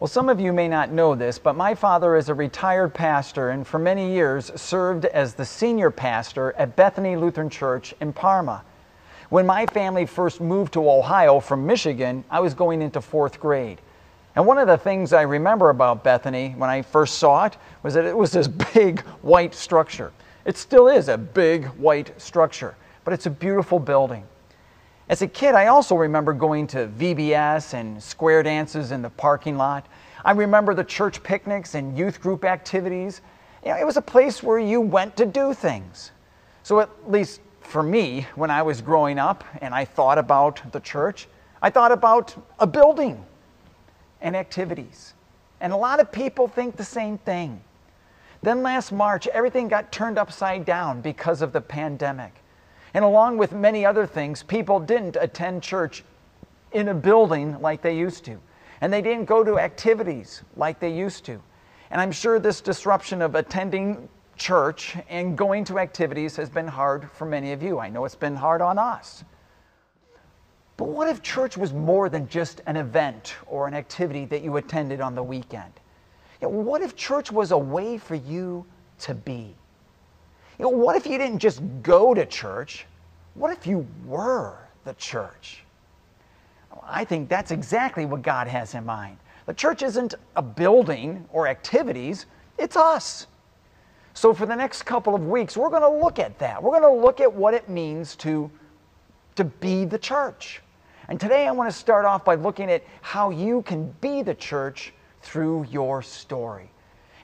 Well, some of you may not know this, but my father is a retired pastor and for many years served as the senior pastor at Bethany Lutheran Church in Parma. When my family first moved to Ohio from Michigan, I was going into fourth grade. And one of the things I remember about Bethany when I first saw it was that it was this big white structure. It still is a big white structure, but it's a beautiful building. As a kid, I also remember going to VBS and square dances in the parking lot. I remember the church picnics and youth group activities. You know, it was a place where you went to do things. So, at least for me, when I was growing up and I thought about the church, I thought about a building and activities. And a lot of people think the same thing. Then last March, everything got turned upside down because of the pandemic. And along with many other things, people didn't attend church in a building like they used to. And they didn't go to activities like they used to. And I'm sure this disruption of attending church and going to activities has been hard for many of you. I know it's been hard on us. But what if church was more than just an event or an activity that you attended on the weekend? You know, what if church was a way for you to be? You know, what if you didn't just go to church? What if you were the church? I think that's exactly what God has in mind. The church isn't a building or activities, it's us. So, for the next couple of weeks, we're going to look at that. We're going to look at what it means to, to be the church. And today I want to start off by looking at how you can be the church through your story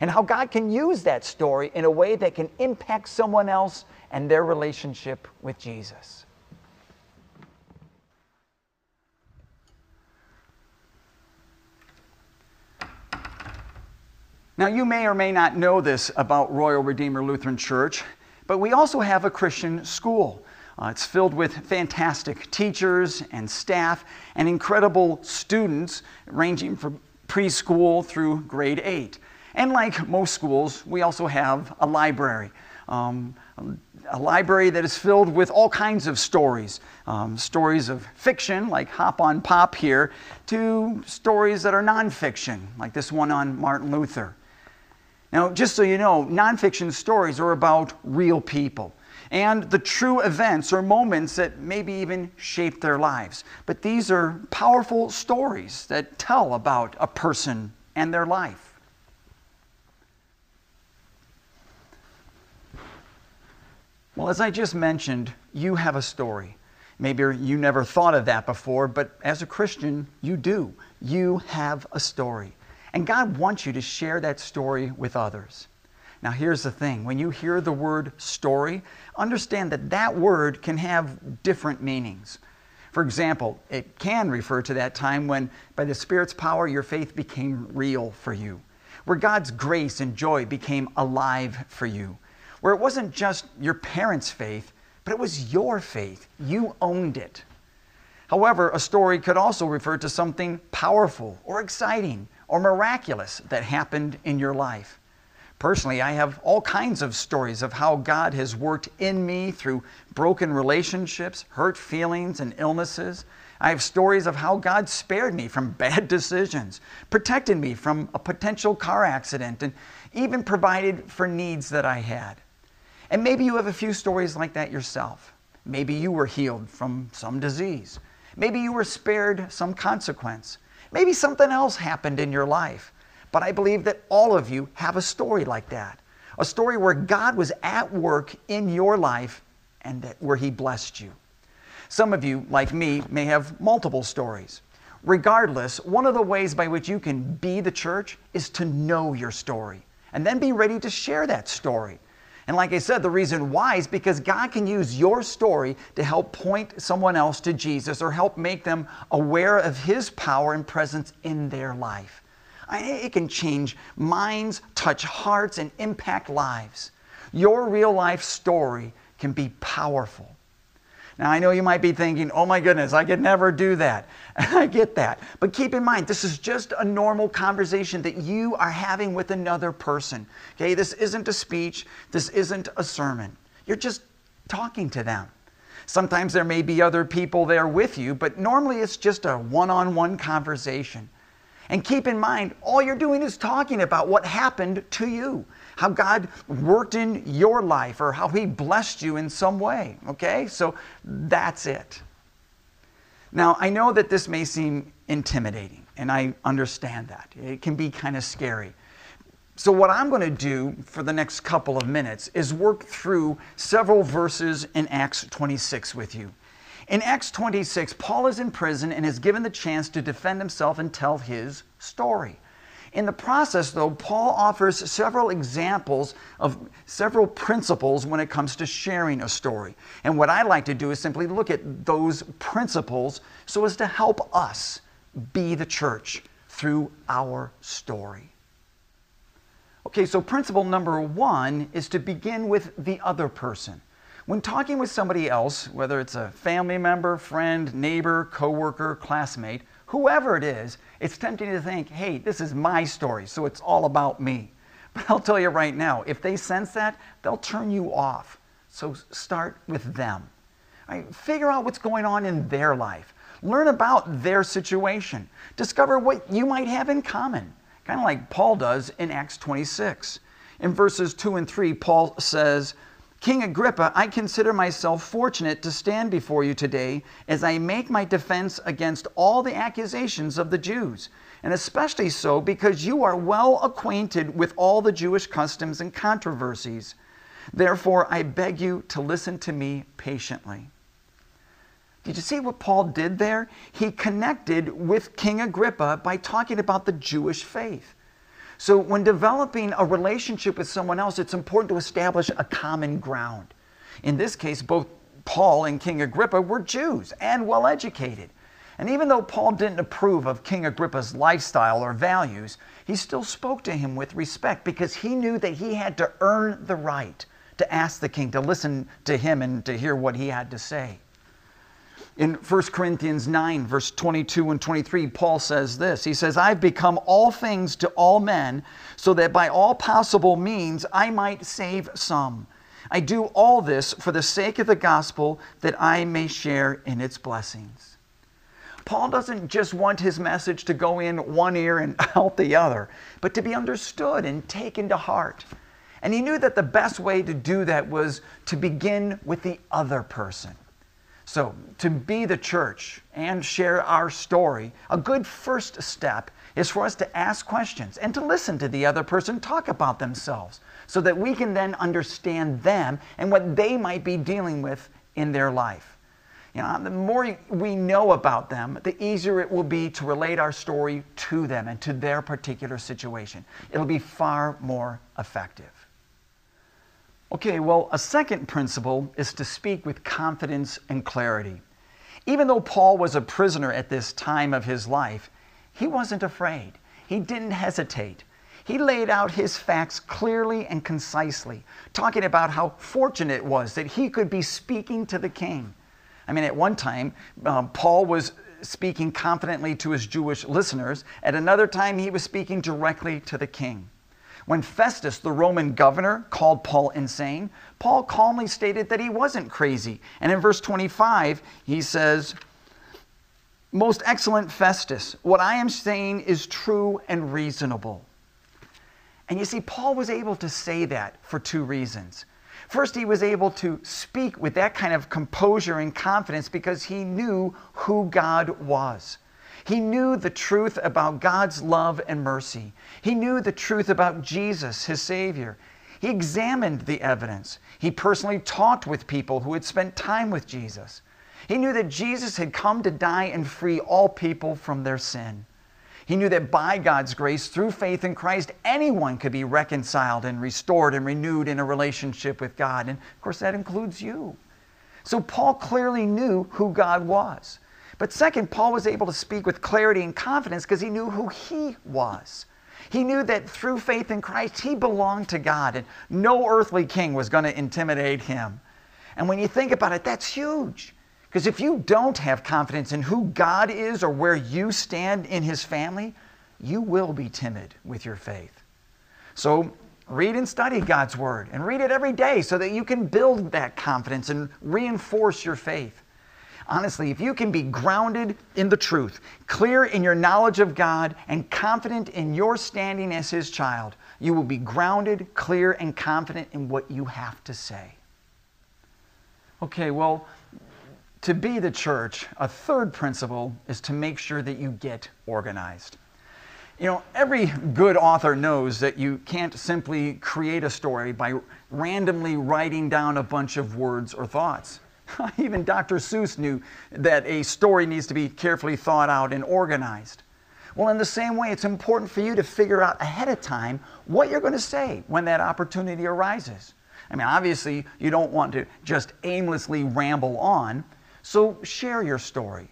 and how God can use that story in a way that can impact someone else and their relationship with Jesus. Now, you may or may not know this about Royal Redeemer Lutheran Church, but we also have a Christian school. Uh, it's filled with fantastic teachers and staff and incredible students ranging from preschool through grade 8. And like most schools, we also have a library. Um, a library that is filled with all kinds of stories. Um, stories of fiction, like Hop on Pop here, to stories that are nonfiction, like this one on Martin Luther. Now, just so you know, nonfiction stories are about real people and the true events or moments that maybe even shaped their lives. But these are powerful stories that tell about a person and their life. Well, as I just mentioned, you have a story. Maybe you never thought of that before, but as a Christian, you do. You have a story. And God wants you to share that story with others. Now, here's the thing when you hear the word story, understand that that word can have different meanings. For example, it can refer to that time when, by the Spirit's power, your faith became real for you, where God's grace and joy became alive for you where it wasn't just your parents' faith, but it was your faith. You owned it. However, a story could also refer to something powerful or exciting or miraculous that happened in your life. Personally, I have all kinds of stories of how God has worked in me through broken relationships, hurt feelings, and illnesses. I have stories of how God spared me from bad decisions, protected me from a potential car accident, and even provided for needs that I had. And maybe you have a few stories like that yourself. Maybe you were healed from some disease. Maybe you were spared some consequence. Maybe something else happened in your life. But I believe that all of you have a story like that a story where God was at work in your life and that, where He blessed you. Some of you, like me, may have multiple stories. Regardless, one of the ways by which you can be the church is to know your story and then be ready to share that story. And like I said, the reason why is because God can use your story to help point someone else to Jesus or help make them aware of His power and presence in their life. It can change minds, touch hearts, and impact lives. Your real life story can be powerful. Now, I know you might be thinking, oh my goodness, I could never do that. I get that. But keep in mind, this is just a normal conversation that you are having with another person. Okay, this isn't a speech, this isn't a sermon. You're just talking to them. Sometimes there may be other people there with you, but normally it's just a one on one conversation. And keep in mind, all you're doing is talking about what happened to you, how God worked in your life, or how He blessed you in some way. Okay? So that's it. Now, I know that this may seem intimidating, and I understand that. It can be kind of scary. So, what I'm going to do for the next couple of minutes is work through several verses in Acts 26 with you. In Acts 26, Paul is in prison and is given the chance to defend himself and tell his story. In the process, though, Paul offers several examples of several principles when it comes to sharing a story. And what I like to do is simply look at those principles so as to help us be the church through our story. Okay, so principle number one is to begin with the other person. When talking with somebody else, whether it's a family member, friend, neighbor, coworker, classmate, whoever it is, it's tempting to think, hey, this is my story, so it's all about me. But I'll tell you right now, if they sense that, they'll turn you off. So start with them. Right? Figure out what's going on in their life. Learn about their situation. Discover what you might have in common, kind of like Paul does in Acts 26. In verses 2 and 3, Paul says, King Agrippa, I consider myself fortunate to stand before you today as I make my defense against all the accusations of the Jews, and especially so because you are well acquainted with all the Jewish customs and controversies. Therefore, I beg you to listen to me patiently. Did you see what Paul did there? He connected with King Agrippa by talking about the Jewish faith. So, when developing a relationship with someone else, it's important to establish a common ground. In this case, both Paul and King Agrippa were Jews and well educated. And even though Paul didn't approve of King Agrippa's lifestyle or values, he still spoke to him with respect because he knew that he had to earn the right to ask the king to listen to him and to hear what he had to say. In 1 Corinthians 9, verse 22 and 23, Paul says this He says, I've become all things to all men, so that by all possible means I might save some. I do all this for the sake of the gospel, that I may share in its blessings. Paul doesn't just want his message to go in one ear and out the other, but to be understood and taken to heart. And he knew that the best way to do that was to begin with the other person. So, to be the church and share our story, a good first step is for us to ask questions and to listen to the other person talk about themselves so that we can then understand them and what they might be dealing with in their life. You know, the more we know about them, the easier it will be to relate our story to them and to their particular situation. It'll be far more effective. Okay, well, a second principle is to speak with confidence and clarity. Even though Paul was a prisoner at this time of his life, he wasn't afraid. He didn't hesitate. He laid out his facts clearly and concisely, talking about how fortunate it was that he could be speaking to the king. I mean, at one time, um, Paul was speaking confidently to his Jewish listeners, at another time, he was speaking directly to the king. When Festus, the Roman governor, called Paul insane, Paul calmly stated that he wasn't crazy. And in verse 25, he says, Most excellent Festus, what I am saying is true and reasonable. And you see, Paul was able to say that for two reasons. First, he was able to speak with that kind of composure and confidence because he knew who God was. He knew the truth about God's love and mercy. He knew the truth about Jesus, his Savior. He examined the evidence. He personally talked with people who had spent time with Jesus. He knew that Jesus had come to die and free all people from their sin. He knew that by God's grace, through faith in Christ, anyone could be reconciled and restored and renewed in a relationship with God. And of course, that includes you. So Paul clearly knew who God was. But second, Paul was able to speak with clarity and confidence because he knew who he was. He knew that through faith in Christ, he belonged to God and no earthly king was going to intimidate him. And when you think about it, that's huge. Because if you don't have confidence in who God is or where you stand in his family, you will be timid with your faith. So read and study God's word and read it every day so that you can build that confidence and reinforce your faith. Honestly, if you can be grounded in the truth, clear in your knowledge of God, and confident in your standing as His child, you will be grounded, clear, and confident in what you have to say. Okay, well, to be the church, a third principle is to make sure that you get organized. You know, every good author knows that you can't simply create a story by randomly writing down a bunch of words or thoughts. Even Dr. Seuss knew that a story needs to be carefully thought out and organized. Well, in the same way, it's important for you to figure out ahead of time what you're going to say when that opportunity arises. I mean, obviously, you don't want to just aimlessly ramble on, so share your story.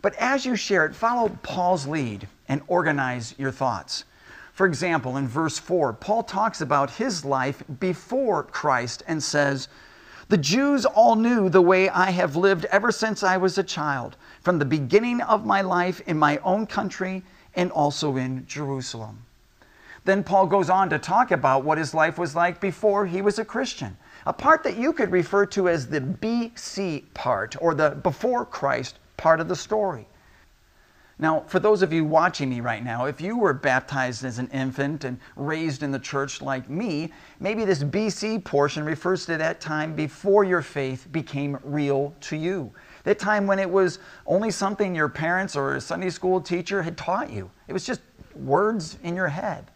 But as you share it, follow Paul's lead and organize your thoughts. For example, in verse 4, Paul talks about his life before Christ and says, The Jews all knew the way I have lived ever since I was a child, from the beginning of my life in my own country and also in Jerusalem. Then Paul goes on to talk about what his life was like before he was a Christian, a part that you could refer to as the BC part or the before Christ part of the story. Now, for those of you watching me right now, if you were baptized as an infant and raised in the church like me, maybe this BC portion refers to that time before your faith became real to you. That time when it was only something your parents or a Sunday school teacher had taught you. It was just words in your head.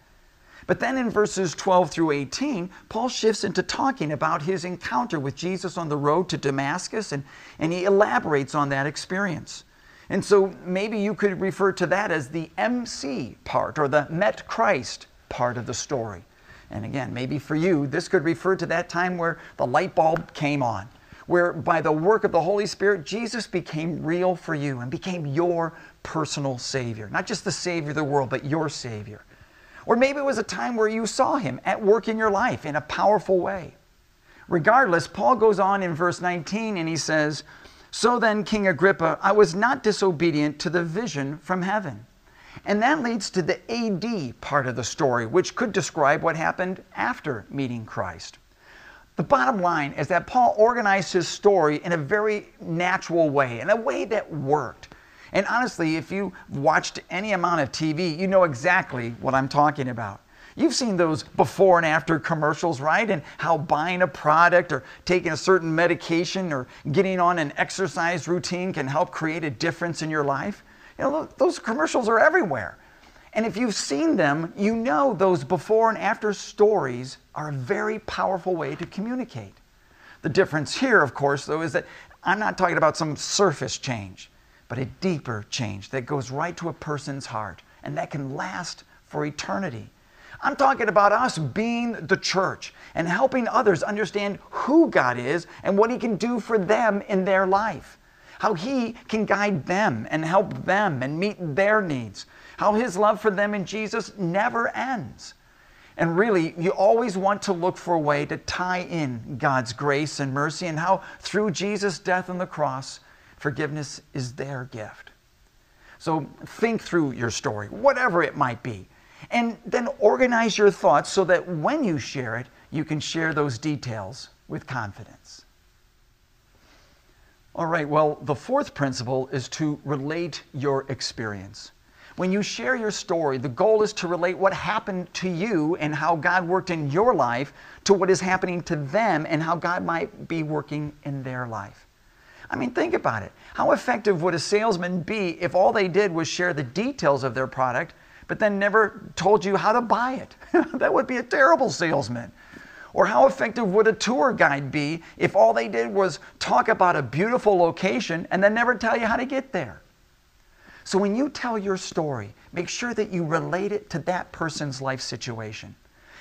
But then in verses 12 through 18, Paul shifts into talking about his encounter with Jesus on the road to Damascus, and, and he elaborates on that experience. And so maybe you could refer to that as the MC part or the met Christ part of the story. And again, maybe for you, this could refer to that time where the light bulb came on, where by the work of the Holy Spirit, Jesus became real for you and became your personal Savior. Not just the Savior of the world, but your Savior. Or maybe it was a time where you saw Him at work in your life in a powerful way. Regardless, Paul goes on in verse 19 and he says, so then, King Agrippa, I was not disobedient to the vision from heaven. And that leads to the AD part of the story, which could describe what happened after meeting Christ. The bottom line is that Paul organized his story in a very natural way, in a way that worked. And honestly, if you watched any amount of TV, you know exactly what I'm talking about. You've seen those before and after commercials, right? And how buying a product or taking a certain medication or getting on an exercise routine can help create a difference in your life. You know, those commercials are everywhere. And if you've seen them, you know those before and after stories are a very powerful way to communicate. The difference here, of course, though, is that I'm not talking about some surface change, but a deeper change that goes right to a person's heart and that can last for eternity. I'm talking about us being the church and helping others understand who God is and what He can do for them in their life. How He can guide them and help them and meet their needs. How His love for them in Jesus never ends. And really, you always want to look for a way to tie in God's grace and mercy and how through Jesus' death on the cross, forgiveness is their gift. So think through your story, whatever it might be. And then organize your thoughts so that when you share it, you can share those details with confidence. All right, well, the fourth principle is to relate your experience. When you share your story, the goal is to relate what happened to you and how God worked in your life to what is happening to them and how God might be working in their life. I mean, think about it. How effective would a salesman be if all they did was share the details of their product but then never told you how to buy it. that would be a terrible salesman. Or how effective would a tour guide be if all they did was talk about a beautiful location and then never tell you how to get there? So when you tell your story, make sure that you relate it to that person's life situation.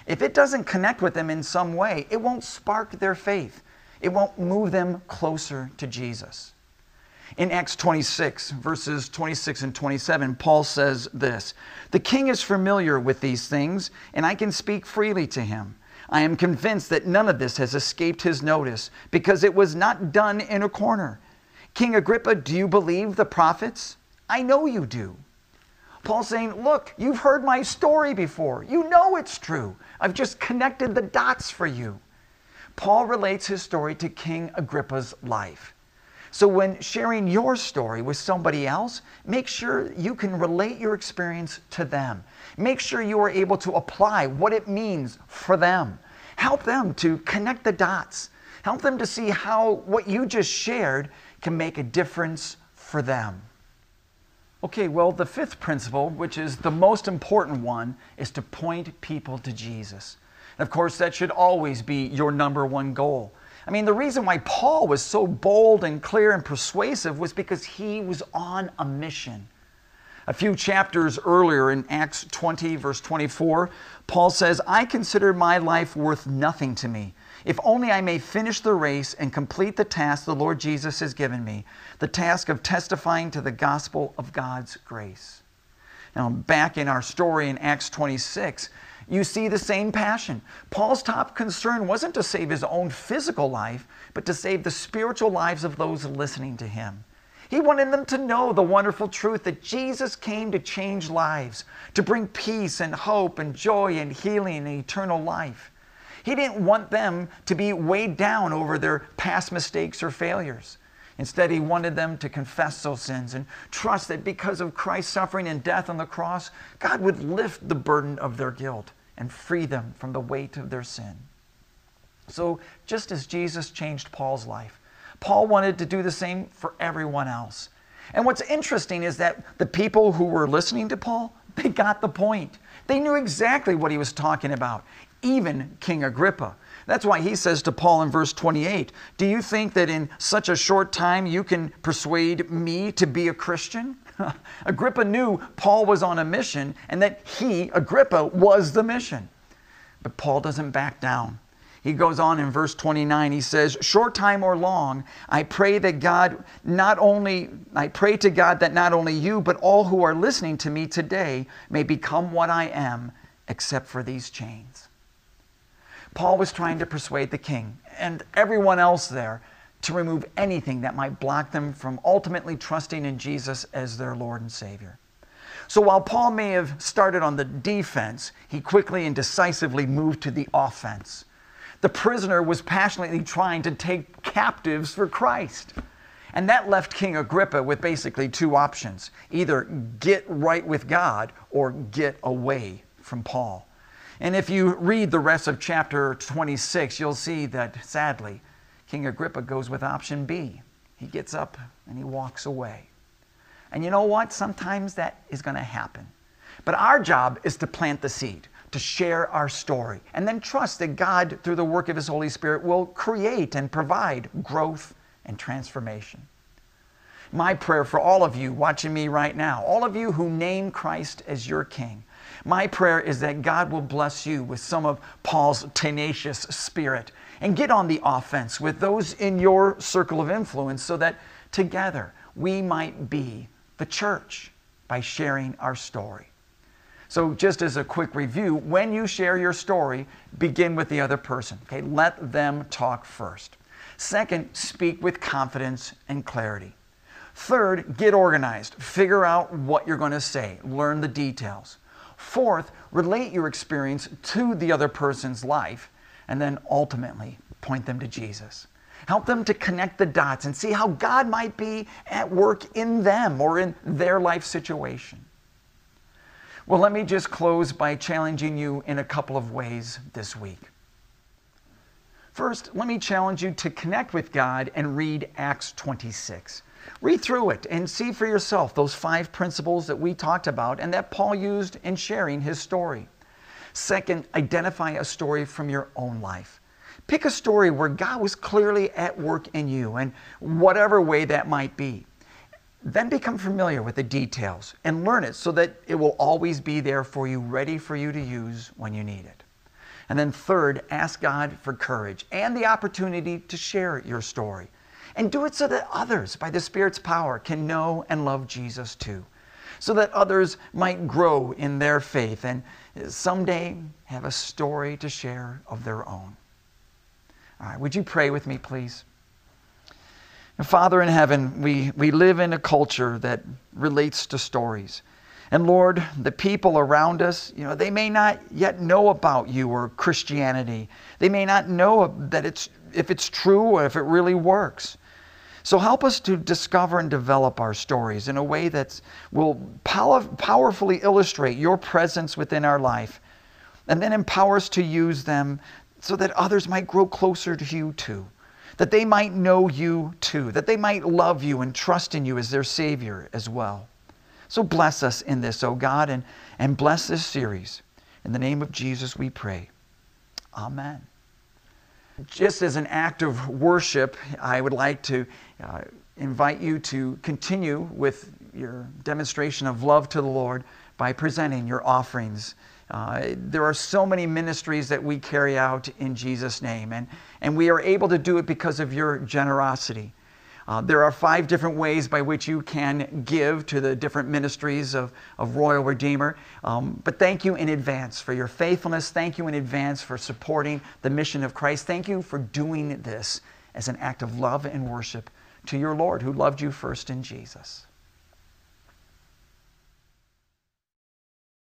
If it doesn't connect with them in some way, it won't spark their faith. It won't move them closer to Jesus. In Acts 26, verses 26 and 27, Paul says this The king is familiar with these things, and I can speak freely to him. I am convinced that none of this has escaped his notice, because it was not done in a corner. King Agrippa, do you believe the prophets? I know you do. Paul's saying, Look, you've heard my story before. You know it's true. I've just connected the dots for you. Paul relates his story to King Agrippa's life. So when sharing your story with somebody else, make sure you can relate your experience to them. Make sure you are able to apply what it means for them. Help them to connect the dots. Help them to see how what you just shared can make a difference for them. Okay, well, the fifth principle, which is the most important one, is to point people to Jesus. And of course, that should always be your number one goal. I mean, the reason why Paul was so bold and clear and persuasive was because he was on a mission. A few chapters earlier in Acts 20, verse 24, Paul says, I consider my life worth nothing to me if only I may finish the race and complete the task the Lord Jesus has given me, the task of testifying to the gospel of God's grace. Now, back in our story in Acts 26, you see the same passion. Paul's top concern wasn't to save his own physical life, but to save the spiritual lives of those listening to him. He wanted them to know the wonderful truth that Jesus came to change lives, to bring peace and hope and joy and healing and eternal life. He didn't want them to be weighed down over their past mistakes or failures. Instead, he wanted them to confess those sins and trust that because of Christ's suffering and death on the cross, God would lift the burden of their guilt and free them from the weight of their sin. So, just as Jesus changed Paul's life, Paul wanted to do the same for everyone else. And what's interesting is that the people who were listening to Paul, they got the point. They knew exactly what he was talking about even King Agrippa. That's why he says to Paul in verse 28 Do you think that in such a short time you can persuade me to be a Christian? Agrippa knew Paul was on a mission and that he, Agrippa, was the mission. But Paul doesn't back down. He goes on in verse 29. He says, Short time or long, I pray that God not only, I pray to God that not only you, but all who are listening to me today may become what I am, except for these chains. Paul was trying to persuade the king and everyone else there to remove anything that might block them from ultimately trusting in Jesus as their Lord and Savior. So while Paul may have started on the defense, he quickly and decisively moved to the offense. The prisoner was passionately trying to take captives for Christ. And that left King Agrippa with basically two options either get right with God or get away from Paul. And if you read the rest of chapter 26, you'll see that sadly, King Agrippa goes with option B. He gets up and he walks away. And you know what? Sometimes that is going to happen. But our job is to plant the seed, to share our story, and then trust that God, through the work of His Holy Spirit, will create and provide growth and transformation. My prayer for all of you watching me right now, all of you who name Christ as your King, my prayer is that God will bless you with some of Paul's tenacious spirit and get on the offense with those in your circle of influence so that together we might be the church by sharing our story. So, just as a quick review, when you share your story, begin with the other person. Okay, let them talk first. Second, speak with confidence and clarity. Third, get organized. Figure out what you're going to say, learn the details. Fourth, relate your experience to the other person's life, and then ultimately point them to Jesus. Help them to connect the dots and see how God might be at work in them or in their life situation. Well, let me just close by challenging you in a couple of ways this week. First, let me challenge you to connect with God and read Acts 26. Read through it and see for yourself those five principles that we talked about and that Paul used in sharing his story. Second, identify a story from your own life. Pick a story where God was clearly at work in you and whatever way that might be. Then become familiar with the details and learn it so that it will always be there for you, ready for you to use when you need it. And then, third, ask God for courage and the opportunity to share your story. And do it so that others, by the Spirit's power, can know and love Jesus too. So that others might grow in their faith and someday have a story to share of their own. All right, would you pray with me, please? Father in heaven, we, we live in a culture that relates to stories. And Lord, the people around us, you know, they may not yet know about you or Christianity. They may not know that it's if it's true or if it really works. So help us to discover and develop our stories in a way that will pow- powerfully illustrate your presence within our life and then empower us to use them so that others might grow closer to you too, that they might know you too, that they might love you and trust in you as their Savior as well. So bless us in this, O oh God, and, and bless this series. In the name of Jesus we pray. Amen. Just as an act of worship, I would like to uh, invite you to continue with your demonstration of love to the Lord by presenting your offerings. Uh, there are so many ministries that we carry out in Jesus' name, and, and we are able to do it because of your generosity. Uh, there are five different ways by which you can give to the different ministries of, of Royal Redeemer. Um, but thank you in advance for your faithfulness. Thank you in advance for supporting the mission of Christ. Thank you for doing this as an act of love and worship to your Lord who loved you first in Jesus.